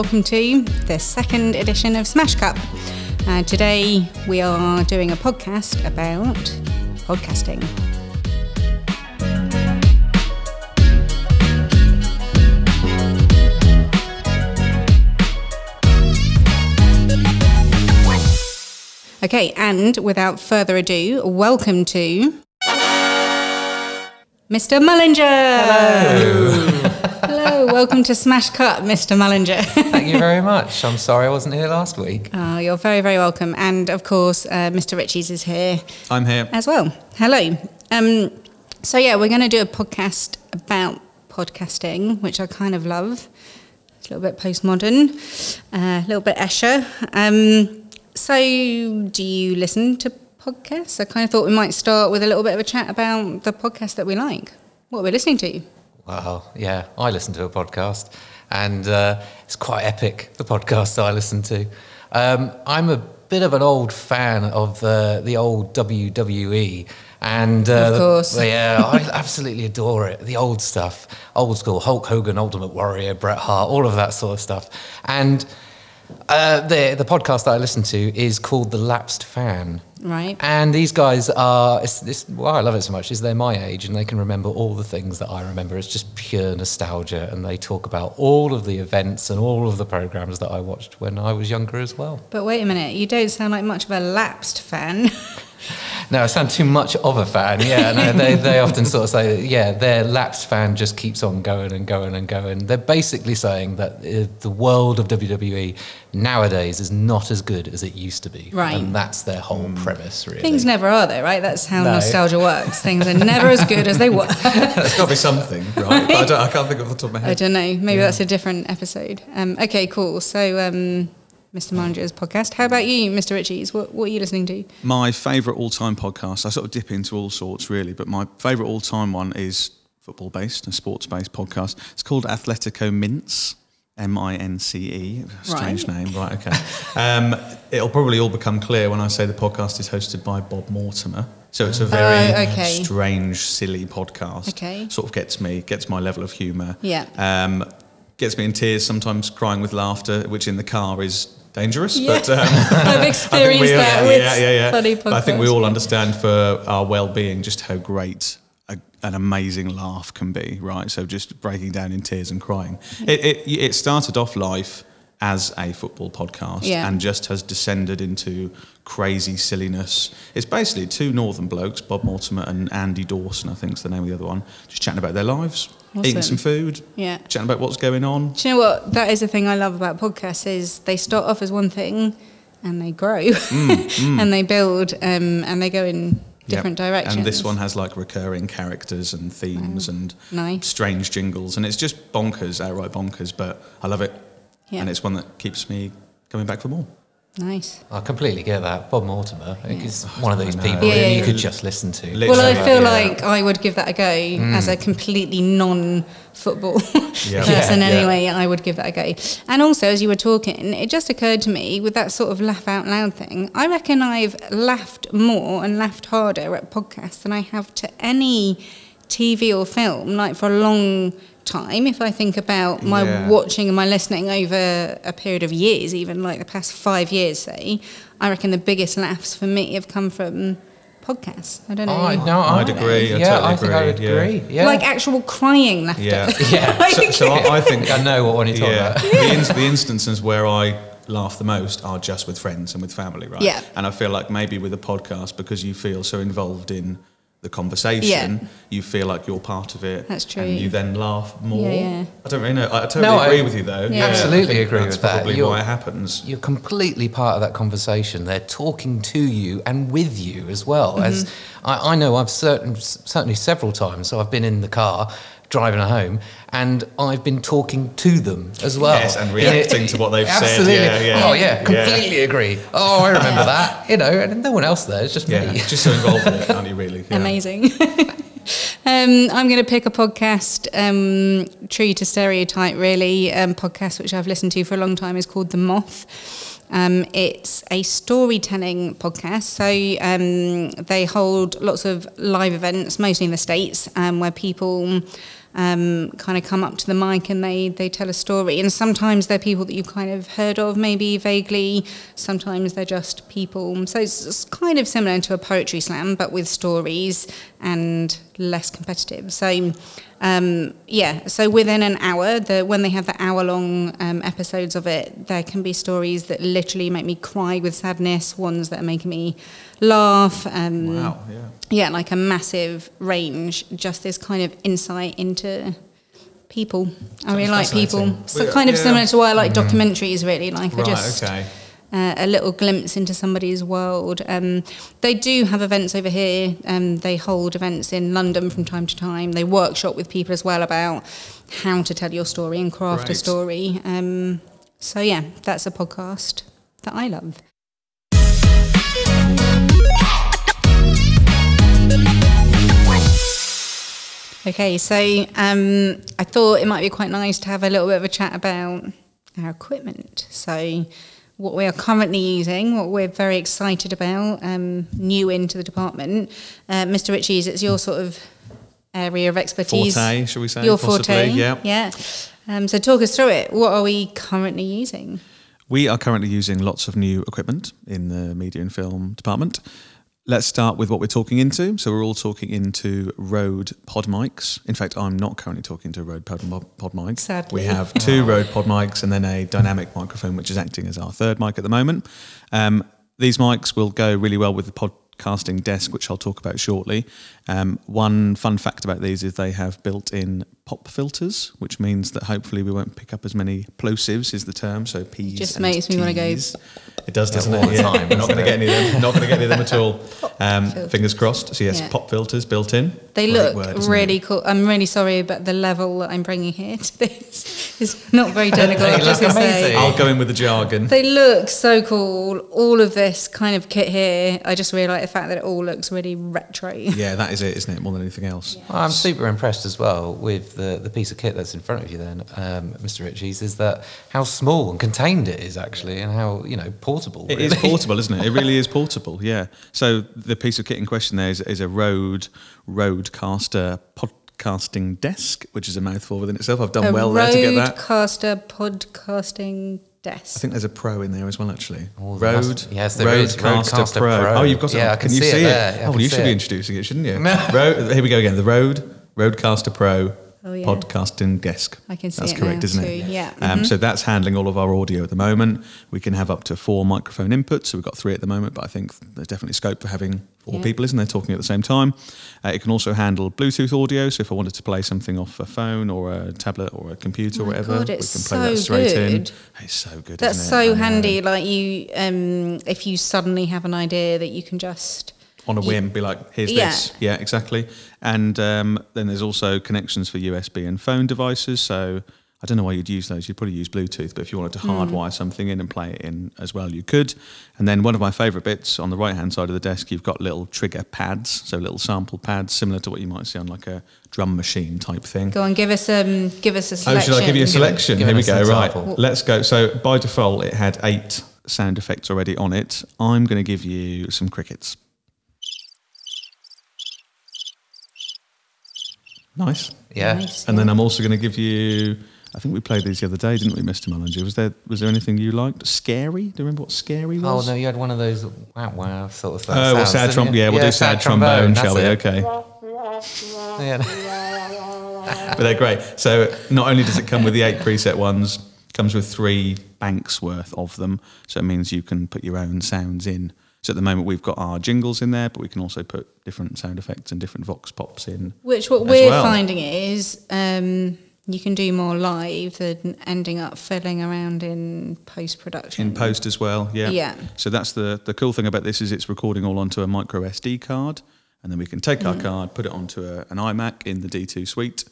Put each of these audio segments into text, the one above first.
Welcome to the second edition of Smash Cut. Uh, today we are doing a podcast about podcasting. Okay, and without further ado, welcome to Mr. Mullinger. Hello. Hello, welcome to Smash Cut, Mr. Mullinger. Thank you very much. I'm sorry I wasn't here last week. Oh, you're very, very welcome. And of course, uh, Mr. Riches is here I'm here. as well. Hello. Um, so, yeah, we're going to do a podcast about podcasting, which I kind of love. It's a little bit postmodern, uh, a little bit Escher. Um, so, do you listen to podcasts? I kind of thought we might start with a little bit of a chat about the podcast that we like, what we're listening to. Well, yeah, I listen to a podcast, and uh, it's quite epic. The podcast I listen to. Um, I'm a bit of an old fan of uh, the old WWE, and uh, Of the- course. yeah, I absolutely adore it. The old stuff, old school Hulk Hogan, Ultimate Warrior, Bret Hart, all of that sort of stuff, and. Uh, the the podcast that I listen to is called The Lapsed Fan, Right. And these guys are, it's, it's, why I love it so much is they're my age and they can remember all the things that I remember. It's just pure nostalgia. And they talk about all of the events and all of the programs that I watched when I was younger as well. But wait a minute, you don't sound like much of a lapsed fan. No, I sound too much of a fan. Yeah, no, they, they often sort of say, yeah, their lapsed fan just keeps on going and going and going. They're basically saying that uh, the world of WWE nowadays is not as good as it used to be. Right. And that's their whole premise, really. Things never are, though, right? That's how No. nostalgia works. Things are never as good as they were. There's got to be something, right? But I, don't, I can't think off the top of my head. I don't know. Maybe that's a different episode. Um, okay, cool. So, um, Mr. Mullinger's podcast. How about you, Mr. Riches? What, what are you listening to? My favourite all-time podcast. I sort of dip into all sorts, really, but my favourite all-time one is football-based, a sports-based podcast. It's called Athletico Mince. M-I-N-C-E, strange Right. name, right? Okay. Um, it'll probably all become clear when I say the podcast is hosted by Bob Mortimer. So it's a very Oh, okay. strange, silly podcast. Okay. Sort of gets me, gets my level of humour. Yeah. Um, gets me in tears, sometimes crying with laughter, which in the car is dangerous. Yeah. But um, I've experienced that yeah, with yeah, yeah, yeah. funny But I think we all understand for our well-being just how great an amazing laugh can be, right? So just breaking down in tears and crying. It, it, it started off life as a football podcast Yeah. and just has descended into crazy silliness. It's basically two northern blokes, Bob Mortimer and Andy Dawson, I think is the name of the other one, just chatting about their lives, eating some food, Yeah. chatting about what's going on. Do you know what? That is the thing I love about podcasts is they start off as one thing and they grow and they build um, and they go in different Yep. directions. And this one has like recurring characters and themes mm. and Nice. strange jingles, and it's just bonkers, outright bonkers. But I love it, Yeah. and it's one that keeps me coming back for more. Nice. I completely get that. Bob Mortimer is one of those people Yeah, you yeah. could just listen to. Literally. Well, I feel Yeah. like I would give that a go mm. as a completely non-football Yeah. person. Yeah. Anyway, I would give that a go. And also, as you were talking, it just occurred to me with that sort of laugh out loud thing. I reckon I've laughed more and laughed harder at podcasts than I have to any TV or film, like for a long time. Time if I think about my Yeah. watching and my listening over a period of years, even like the past five years, say, I reckon the biggest laughs for me have come from podcasts. I don't know. Oh, I, no, I'd I- agree, I yeah, totally I think I would agree, yeah. agree. Yeah. Like actual crying laughter. Yeah, Yeah. So, so I, I think I know what one you're talking yeah, about. the, ins- the instances where I laugh the most are just with friends and with family, right? Yeah. And I feel like maybe with a podcast, because you feel so involved in the conversation, Yeah. you feel like you're part of it. That's true. And you then laugh more. Yeah, yeah. I don't really know. I totally No, I agree with you though. Yeah. Absolutely I agree that's with that. Probably You're- why it happens. You're completely part of that conversation. They're talking to you and with you as well. As Mm-hmm. I, I know, I've certain, certainly several times. So I've been in the car driving home, and I've been talking to them as well. Yes, and reacting to what they've said. Absolutely. Yeah, yeah. Oh yeah, Yeah. completely agree. Oh, I remember that. You know, and no one else there. It's just Yeah, me. just so involved in it, aren't you? Really? Amazing. um, I'm going to pick a podcast, um, true to stereotype, really. Um, podcast which I've listened to for a long time is called The Moth. Um, it's a storytelling podcast. So um, they hold lots of live events, mostly in the States, um, where people um, kind of come up to the mic and they, they tell a story. And sometimes they're people that you've kind of heard of, maybe vaguely. Sometimes they're just people. So it's, it's kind of similar to a poetry slam, but with stories and less competitive. So um, yeah, so within an hour, the, when they have the hour long um, episodes of it, there can be stories that literally make me cry with sadness, ones that are making me laugh. Um, Wow. Yeah. yeah, like a massive range, just this kind of insight into people. I really like people. So Well, kind of yeah. similar to why I like documentaries, really. Like I just Okay. Uh, a little glimpse into somebody's world. Um, they do have events over here. Um, they hold events in London from time to time. They workshop with people as well about how to tell your story and craft a story. Um, so yeah, that's a podcast that I love. Okay, so um, I thought it might be quite nice to have a little bit of a chat about our equipment. So, what we are currently using, what we're very excited about, um, new into the department. Uh, Mr. Riches, it's your sort of area of expertise. Forte, shall we say? Your possibly, forte, Yeah. yeah. Um, so, talk us through it. What are we currently using? We are currently using lots of new equipment in the media and film department. Let's start with what we're talking into. So we're all talking into Rode pod mics. In fact, I'm not currently talking to a Rode pod, pod mics. Sadly. We have two Rode pod mics and then a dynamic microphone, which is acting as our third mic at the moment. Um, these mics will go really well with the podcasting desk, which I'll talk about shortly. Um, one fun fact about these is they have built-in pop filters, which means that hopefully we won't pick up as many plosives, is the term. So P's Just and makes me wanna go It does, doesn't all it? the time, We're not going to get any of them. Not going to get any of them at all. Um, fingers crossed. So yes, Yeah. pop filters built in. They Great look word, really it? cool. I'm really sorry, but the level that I'm bringing here to this is not very technical. They I have look to say. amazing. I'll go in with the jargon. They look so cool. All of this kind of kit here, I just really like the fact that it all looks really retro. yeah, that is it, isn't it? More than anything else. Well, I'm super impressed as well with the, the piece of kit that's in front of you then, um, Mr. Riches, is that how small and contained it is actually and how, you know, portable. It is portable, isn't it? It really is portable. Yeah. So the piece of kit in question there is, is a Rode Rodecaster podcasting desk, which is a mouthful within itself. I've done A well there to get that. Rodecaster podcasting desk. I think there's a pro in there as well, actually. Oh, there Rode, must- yes, there is. Rodecaster Pro. Oh, you've got it. Yeah, I can can you see see it it? there. Yeah, oh, can you see should be introducing it, shouldn't you? Rode, here we go again. The Rode Rodecaster Pro Oh, yeah. podcasting desk. I can see That's correct, isn't too, it? yeah. Um, Mhm. So that's handling all of our audio at the moment. We can have up to four microphone inputs. So we've got three at the moment, but I think there's definitely scope for having four Yeah. people, isn't there, talking at the same time. Uh, it can also handle Bluetooth audio. So if I wanted to play something off a phone or a tablet or a computer or whatever, God, we can play that so straight in. It's so good. That's isn't it? So handy. Like you, um, if you suddenly have an idea that you can just on a whim, be like, here's Yeah. this. Yeah, exactly. And um, then there's also connections for USB and phone devices. So I don't know why you'd use those. You'd probably use Bluetooth, but if you wanted to Hmm. hardwire something in and play it in as well, you could. And then one of my favourite bits on the right hand side of the desk, you've got little trigger pads, so little sample pads, similar to what you might see on like a drum machine type thing. go and give us um, give us a selection. Oh, should I give you a selection? give Here we go. an Right, let's go. So by default, it had eight sound effects already on it. I'm going to give you some crickets. Nice. Yeah. Nice, And yeah. then I'm also going to give you. I think we played these the other day, didn't we, Mr. Mullinger? Was there was there anything you liked? Scary? Do you remember what scary oh, was? Oh, no, you had one of those wow, wow sort of uh, Oh, well, sounds, sad trombone. Yeah, we'll do sad, trombone, shall we? that's. Okay. Yeah. but they're great. So not only does it come with the eight preset ones, comes with three banks worth of them. So it means you can put your own sounds in. So at the moment we've got our jingles in there, but we can also put different sound effects and different vox pops in. Which what we're well. finding is um, you can do more live than ending up fiddling around in post production. In post as well, yeah. Yeah. So that's the the cool thing about this is it's recording all onto a micro SD card, and then we can take Mm. our card, put it onto a, an iMac in the D2 suite,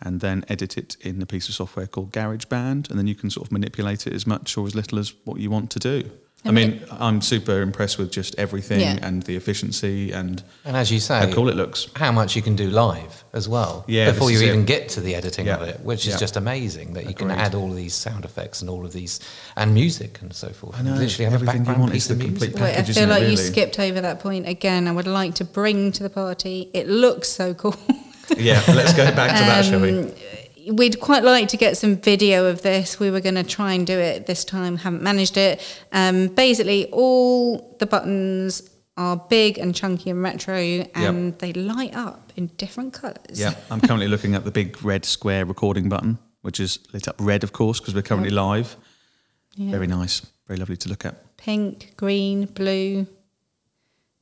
and then edit it in a piece of software called GarageBand, and then you can sort of manipulate it as much or as little as what you want to do. I mean, I'm super impressed with just everything Yeah. and the efficiency and And as you say, how cool it looks. how much you can do live as well Yeah, before you even it. get to the editing of it, which is Yeah. just amazing that you can add all of these sound effects and all of these and music and so forth. I know, Literally have a everything you want is of the music. complete Wait, I feel isn't it, like you skipped over that point again. I would like to bring to the party. It looks so cool. Yeah, let's go back to that, shall we? Um, We'd quite like to get some video of this. We were going to try and do it this time, haven't managed it. Um, basically, all the buttons are big and chunky and retro, and they light up in different colours. Yeah, I'm currently looking at the big red square recording button, which is lit up red, of course, because we're currently live. Yeah. Very nice, very lovely to look at. Pink, green, blue.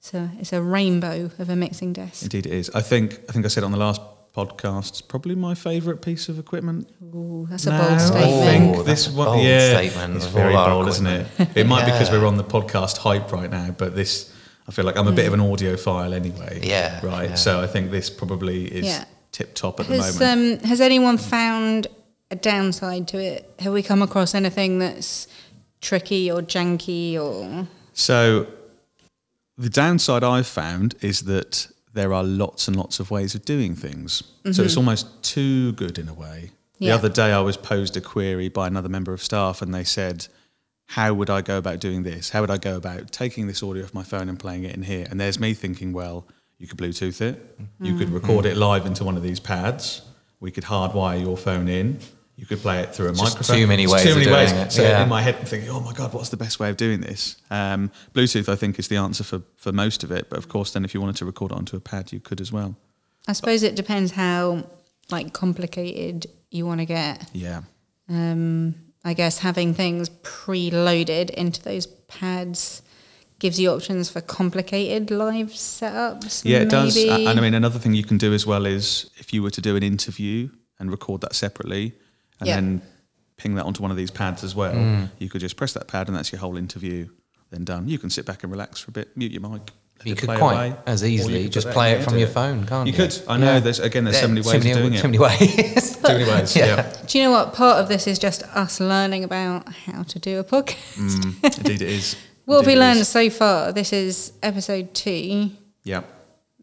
So it's a rainbow of a mixing desk. Indeed, it is. I think I think I said on the last podcast, it's probably my favourite piece of equipment. Ooh, that's a No, bold I statement. think Oh, this one, bold yeah, statement it's very all our bold, isn't it? It might be because we're on the podcast hype right now, but this, I feel like I'm a bit of an audiophile anyway. Yeah, Right. yeah. So I think this probably is Yeah. tip top at the moment. um, has anyone found a downside to it? Have we come across anything that's tricky or janky or So the downside I've found is that there are lots and lots of ways of doing things. So it's mm-hmm. almost too good in a way. The Yeah. other day I was posed a query by another member of staff and they said, How would I go about doing this? How would I go about taking this audio off my phone and playing it in here? And there's me thinking, well, you could Bluetooth it, you could mm. record mm. it live into one of these pads, we could hardwire your phone in. You could play it through a Just microphone. too many It's ways Too of many doing ways. it, So yeah. in my head, I'm thinking, oh my god, what's the best way of doing this? Um, Bluetooth, I think, is the answer for for most of it. But of course, then if you wanted to record it onto a pad, you could as well. I suppose it depends how like complicated you want to get. Yeah, Um, I guess having things preloaded into those pads gives you options for complicated live setups. yeah, it does. maybe. A- And I mean, another thing you can do as well is if you were to do an interview and record that separately, and Yeah. then ping that onto one of these pads as well, Mm. you could just press that pad, and that's your whole interview. Then done. You can sit back and relax for a bit, mute your mic. You could quite away, as easily just play it from your edit. phone, can't You you? could. I know. There's again. There's so many too ways many, of doing it. too many ways. Too many ways. Yeah. yeah. Do you know what? Part of this is just us learning about how to do a podcast. Mm, indeed, it is. What have we learned is. so far? This is episode two. Yeah.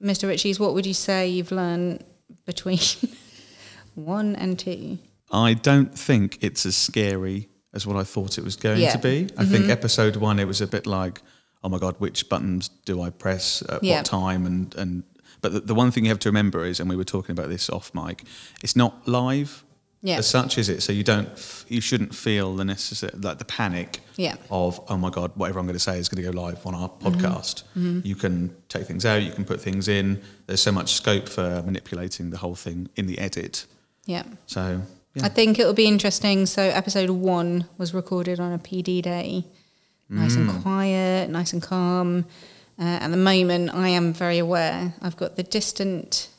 Mr. Riches, what would you say you've learned between one and two? I don't think it's as scary as what I thought it was going Yeah. Mm-hmm. to be. I think episode one, it was a bit like, oh my god, which buttons do I press at Yeah. what time? And and but the, the one thing you have to remember is, and we were talking about this off mic, it's not live. Yeah. As such, is it? So you don't, you shouldn't feel the necessary, like the panic Yeah. of, oh my God, whatever I'm going to say is going to go live on our Mm-hmm. podcast. You can take things out, you can put things in. There's so much scope for manipulating the whole thing in the edit. Yeah. So, yeah. I think it'll be interesting. So, episode one was recorded on a PD day, nice Mm. and quiet, nice and calm. Uh, at the moment, I am very aware. I've got the distant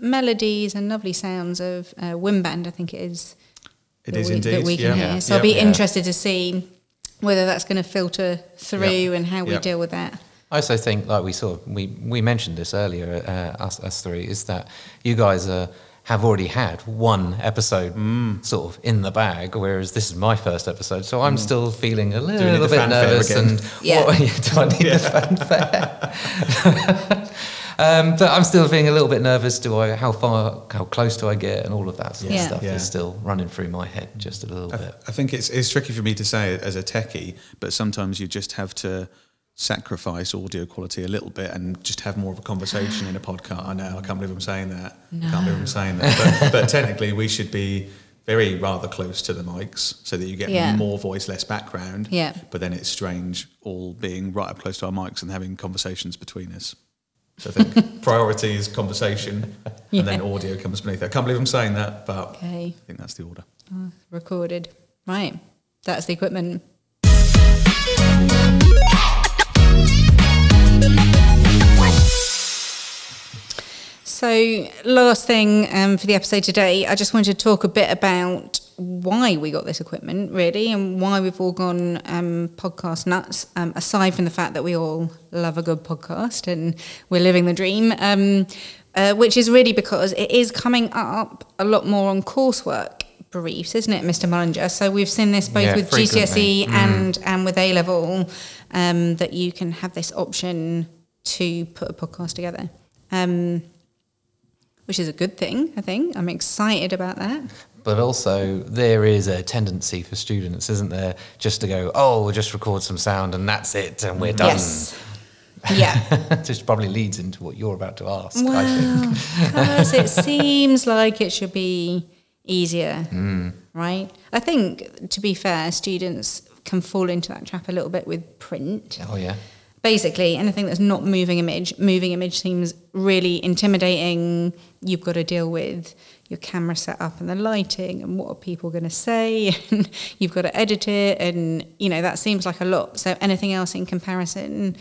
melodies and lovely sounds of uh, Wimband, I think it is. It that is we, indeed. That we can yeah. hear. So, Yeah. I'll be Yeah. interested to see whether that's going to filter through Yeah. and how we deal with that. I also think, like we saw, we, we mentioned this earlier, uh, us, us three, is that you guys uh, have already had one episode Mm. sort of in the bag, whereas this is my first episode. So I'm still feeling a need little bit nervous. And Yeah. what, do I need the fanfare? um, but I'm still feeling a little bit nervous. Do I? How far? How close do I get? And all of that sort Yeah. of stuff Yeah. is still running through my head just a little I, bit. I think it's, it's tricky for me to say as a techie, but sometimes you just have to sacrifice audio quality a little bit and just have more of a conversation in a podcast. I know, I can't believe I'm saying that. I can't believe I'm saying that. But, but technically, we should be very rather close to the mics so that you get Yeah. more voice, less background. Yeah. But then it's strange all being right up close to our mics and having conversations between us. So I think priority is conversation and then audio comes beneath that. I can't believe I'm saying that, but Okay. I think that's the order. Oh, recorded. Right. That's the equipment. So, last thing um, for the episode today, I just wanted to talk a bit about why we got this equipment, really, and why we've all gone um, podcast nuts. Um, aside from the fact that we all love a good podcast and we're living the dream, um, uh, which is really because it is coming up a lot more on coursework briefs, isn't it, Mr. Mullinger? So we've seen this both Yeah, with frequently. GCSE and and with A level um, that you can have this option to put a podcast together. Um, which is a good thing, I think. I'm excited about that. But also, there is a tendency for students, isn't there, just to go, oh, we'll just record some sound and that's it, and we're done. Yes. Yeah. Which probably leads into what you're about to ask, I think. Well, because it seems like it should be easier, right? I think, to be fair, students can fall into that trap a little bit with print. Oh, yeah. Basically, anything that's not moving image, moving image seems really intimidating. You've got to deal with your camera setup and the lighting and what are people going to say and you've got to edit it and you know that seems like a lot so anything else in comparison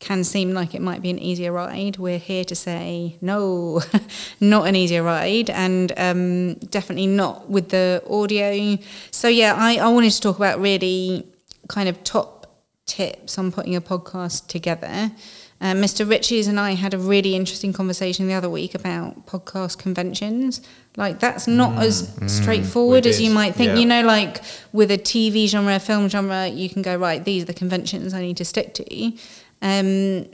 can seem like it might be an easier ride. We're here to say no, not an easier ride, and um, definitely not with the audio. So yeah, I, I wanted to talk about really kind of top tips on putting a podcast together. Uh, Mr. Riches and I had a really interesting conversation the other week about podcast conventions. Like that's not as straightforward as you might think. yeah. You know, like with a TV genre, film genre, you can go right. These are the conventions I need to stick to. Um,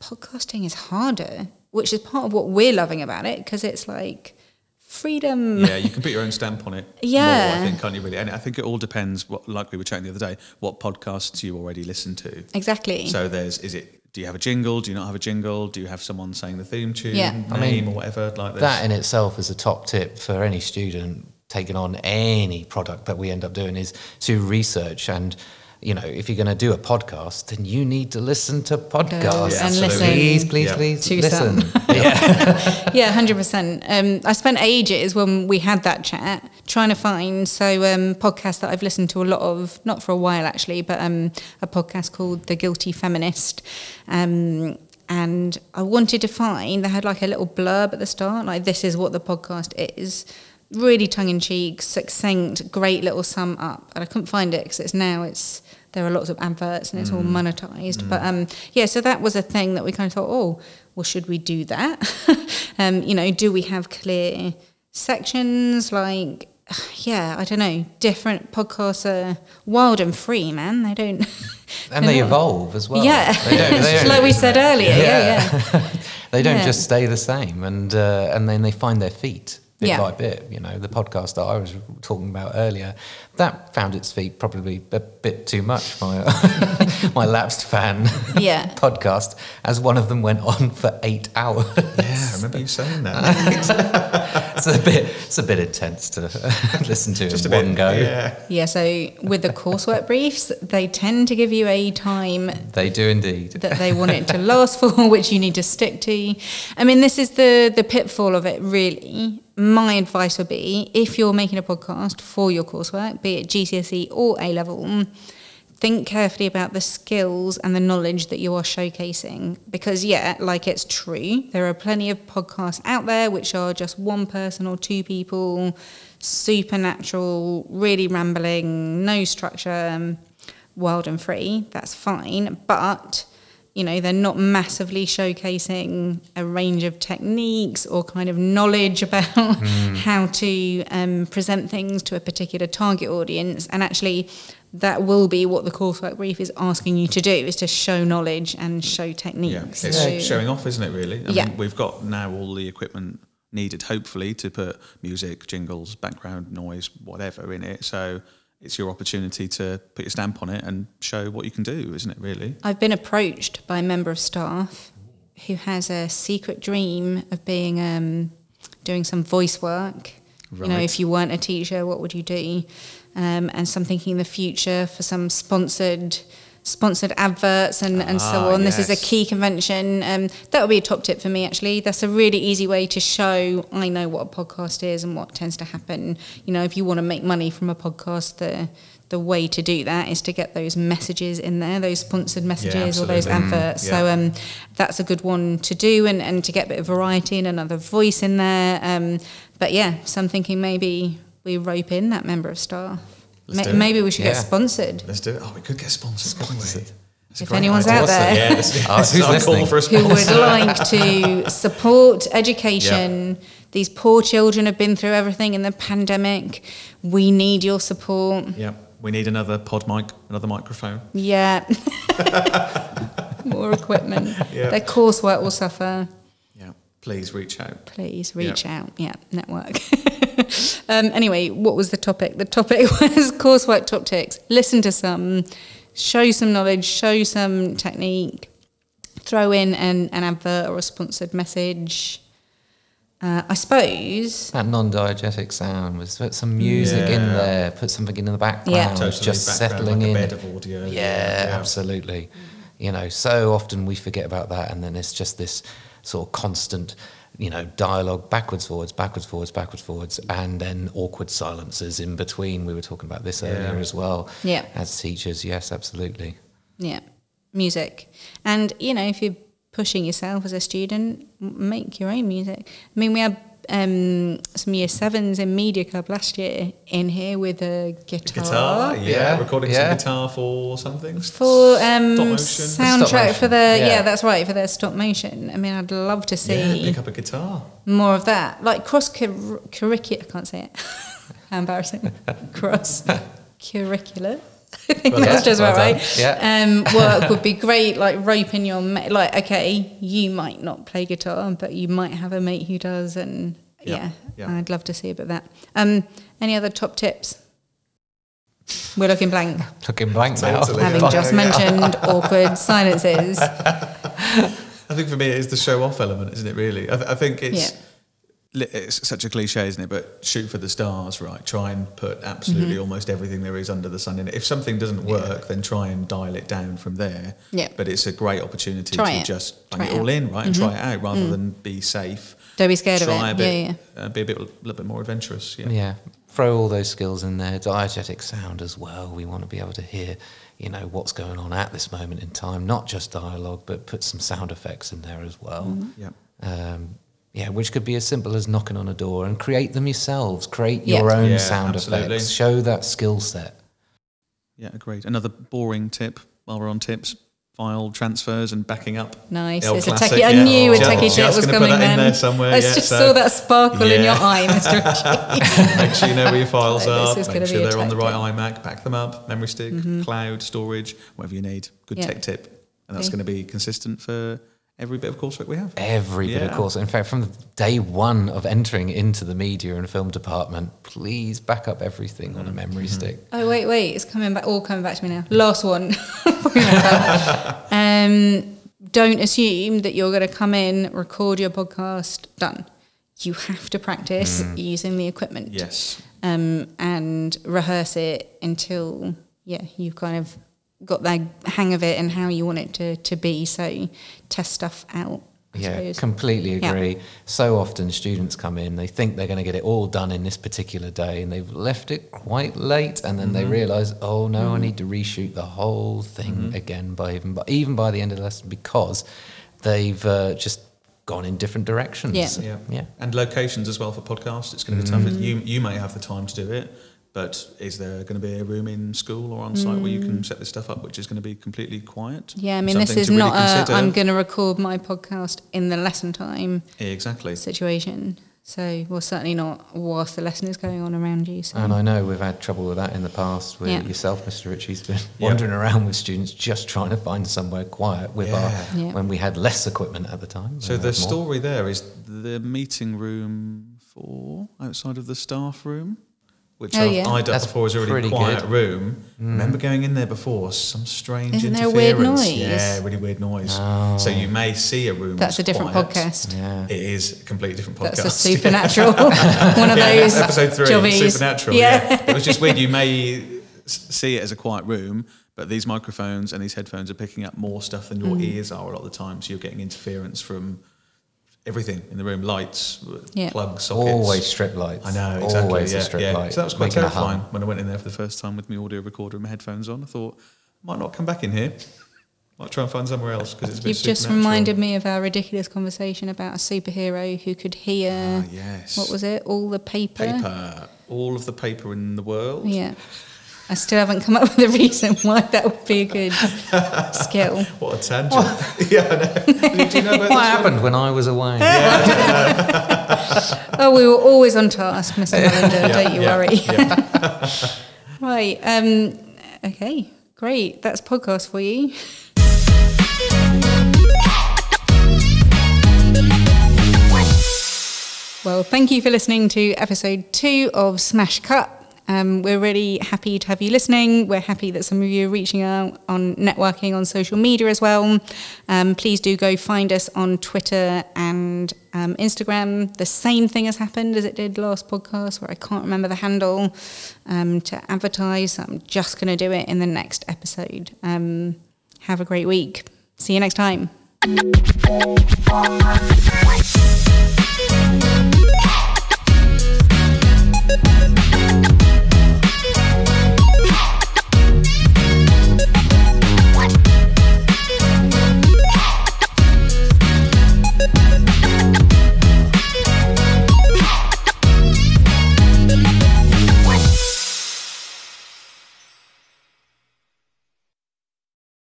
podcasting is harder, which is part of what we're loving about it because it's like freedom. yeah, you can put your own stamp on it. Yeah. more, I think, can't you? Really, and I think it all depends. What, like we were chatting the other day, what podcasts you already listen to. Exactly. So there's, is it? Do you have a jingle? Do you not have a jingle? Do you have someone saying the theme tune, Yeah. name, I mean, or whatever like this? That in itself is a top tip for any student taking on any product that we end up doing is to research and you know if you're going to do a podcast then you need to listen to podcasts Yeah, and absolutely. listen please please Yeah. please To listen some. yeah yeah, hundred percent. Um, I spent ages when we had that chat trying to find so um, podcast that I've listened to a lot of, not for a while actually, but um, a podcast called The Guilty Feminist. Um, and I wanted to find they had like a little blurb at the start, like this is what the podcast is. Really tongue in cheek, succinct, great little sum up. And I couldn't find it because it's now it's there are lots of adverts and it's all monetized. But um, yeah, so that was a thing that we kind of thought, oh, well, should we do that? um, you know, do we have clear sections? Like, yeah, I don't know. Different podcasts are wild and free, man. They don't. and they evolve as well Yeah, they don't, they don't, like we said earlier. Yeah, yeah. they don't Yeah. just stay the same and uh, and then they find their feet bit Yeah. by bit you know the podcast that I was talking about earlier that found its feet probably a bit too much my my lapsed fan Yeah. podcast as one of them went on for 8 hours yeah, I remember you saying that. it's a bit it's a bit intense to listen to Just a in bit. one go Yeah. Yeah, so with the coursework briefs, they tend to give you a time they do indeed that they want it to last for, which you need to stick to. I mean, this is the the pitfall of it. Really, my advice would be if you're making a podcast for your coursework, be it GCSE or A level. Think carefully about the skills and the knowledge that you are showcasing. Because, yeah, like it's true, there are plenty of podcasts out there which are just one person or two people, supernatural, really rambling, no structure, um, wild and free. That's fine. But you know they're not massively showcasing a range of techniques or kind of knowledge about how to um, present things to a particular target audience and actually that will be what the coursework brief is asking you to do is to show knowledge and show Yeah, techniques it's So- showing off, isn't it? Really. I Yeah. mean, we've got now all the equipment needed, hopefully, to put music, jingles, background noise, whatever in it. So it's your opportunity to put your stamp on it and show what you can do, isn't it? Really. I've been approached by a member of staff who has a secret dream of being um, doing some voice work. You know, if you weren't a teacher, what would you do? Um, and so I'm thinking in the future for some sponsored sponsored adverts and, and so Ah, on. This is a key convention. Um, that would be a top tip for me, actually. That's a really easy way to show I know what a podcast is and what tends to happen. You know, if you want to make money from a podcast, the the way to do that is to get those messages in there, those sponsored messages or those. Mm, adverts. So um, that's a good one to do and, and to get a bit of variety and another voice in there. Um, but yeah, so I'm thinking maybe we rope in that member of staff. Let's Ma- maybe we should get sponsored. Let's do it. Oh, we could get sponsored. couldn't we? That's a If anyone's idea. out there. Yeah, let's, Oh, who's start call listening? for a who would like to support education. These poor children have been through everything in the pandemic. We need your support. Yeah, we need another pod mic, another microphone. Yeah. More equipment. Yeah. Their coursework will suffer. Yeah, please reach out. Please reach out. Yeah, network. um, anyway, what was the topic? The topic was coursework top tips. Listen to some, show some knowledge, show some technique, throw in an, an advert or a sponsored message. Uh, I suppose. That non-diegetic sound was put some music in there, put something in the background, Yeah. Totally just background, settling like in. a bed of audio. Yeah, absolutely. You know, so often we forget about that, and then it's just this sort of constant, you know, dialogue backwards, forwards, backwards, forwards, backwards, forwards, and then awkward silences in between. We were talking about this earlier Yeah. as well. Yeah. As teachers, yes, absolutely. Yeah, music. And, you know, if you're pushing yourself as a student, make your own music. I mean, we had um, some year sevens in Media Club last year in here with a guitar. Guitar, yeah, Yeah, recording yeah. some guitar for something. For um, Stop motion. soundtrack Stop for the yeah. yeah. that's right for their stop motion. I mean, I'd love to see yeah, pick up a guitar. more of that, like cross curricular. I can't say it. How embarrassing. cross curricular. I think Well that's done, just well about done. right. Yeah. Um, work would be great. Like roping your mate. Like okay, you might not play guitar, but you might have a mate who does, and Yeah, yeah, yeah. I'd love to see a bit of that. Um, any other top tips? We're looking blank, Looking blank now. Totally. having Yeah. just mentioned awkward silences. I think for me, it is the show off element, isn't it? Really, I, th- I think it's Yeah. Li- it's such a cliche, isn't it? But shoot for the stars, right? Try and put absolutely Mm-hmm. almost everything there is under the sun in it. If something doesn't work, then try and dial it down from there. Yeah. But it's a great opportunity Try to it. just Try bang it it all out. Mm-hmm. in, right, and try it out rather than be safe. Don't be scared try of a it. bit, yeah, yeah. Uh, be a bit, a little bit more adventurous. Yeah. Yeah, throw all those skills in there. Diegetic sound as well. We want to be able to hear, you know, what's going on at this moment in time, not just dialogue, but put some sound effects in there as well. Mm-hmm. Yeah. Um, yeah, which could be as simple as knocking on a door and create them yourselves. Create Yeah. your own Yeah, sound absolutely. effects. Show that skill set. Yeah, agreed. Another boring tip while we're on tips: file transfers and backing up. Nice. The old It's a classic, techie. I yeah. knew a techie oh, tip was coming put that in then. there somewhere, I yeah, just so- saw that sparkle in your eye, Mr. Ritchie. Make sure you know where your files Like, are. Make sure they're on the right iMac. Back them up. Memory stick, mm-hmm. cloud storage, whatever you need. Good Yeah. tech tip, and that's Okay. going to be consistent for every bit of coursework we have. Every bit of Yeah. course. In fact, from day one of entering into the media and film department, please back up everything on a memory Mm-hmm. stick. Oh wait, wait, it's coming back. All coming back to me now. Last one. um, don't assume that you're going to come in, record your podcast, done. You have to practice using the equipment. Yes. um, and rehearse it until yeah you've kind of got the hang of it and how you want it to, to be. So test stuff out. I Yeah, suppose. completely Yeah. agree. So often students come in, they think they're going to get it all done in this particular day, and they've left it quite late, and then they Mm-hmm. realise, oh no, I need to reshoot the whole thing Mm-hmm. again by even by even by the end of the lesson because they've uh, just gone in different directions. Yeah. Yeah. yeah. And locations as well for podcasts. It's going to be tough. You you may have the time to do it, but is there going to be a room in school or on site where you can set this stuff up, which is going to be completely quiet? Mm. Yeah, I mean, this is to really not. I'm going to record my podcast in the lesson time exactly. situation. So, well, certainly not whilst the lesson is going on around you. So, And I know we've had trouble with that in the past. With Yeah. yourself, Mr. Riches been Yeah. wandering around with students just trying to find somewhere quiet with Yeah. our Yeah. when we had less equipment at the time. So the more. story there is the meeting room for outside of the staff room, which Oh, I've yeah. eyed up That's before as a really pretty quiet good. room. Remember going in there before, some strange Isn't there a interference. weird noise? Yeah, really weird noise. So you may see a room. that's a different quiet. podcast. Yeah. It is a completely different podcast. That's a supernatural one of Yeah, those episode three, jobbies. supernatural. Yeah. it was just weird. You may see it as a quiet room, but these microphones and these headphones are picking up more stuff than your Mm. ears are a lot of the time. So you're getting interference from everything in the room: lights, Yeah. plugs, sockets. Always strip lights. I know exactly. Always yeah, a strip yeah. light. So that was quite making terrifying when I went in there for the first time with my audio recorder and my headphones on. I thought, might not come back in here. Might try and find somewhere else because it's a bit You've just reminded me of our ridiculous conversation about a superhero who could hear. Ah, yes. What was it? All the paper. paper? All of the paper in the world. Yeah. I still haven't come up with a reason why that would be a good skill. What a tangent! yeah, I know. Do you know about What this one? happened when I was away? Oh, we were always on task, Mr. Mullinger, don't you yeah, worry. yeah. Right. Um, okay. Great. That's podcast for you. Well, thank you for listening to episode two of Smash Cut. Um, we're really happy to have you listening. We're happy that some of you are reaching out on networking on social media as well. Um, please do go find us on Twitter and um, Instagram. The same thing has happened as it did last podcast, where I can't remember the handle um, to advertise. I'm just going to do it in the next episode. Um, have a great week. See you next time.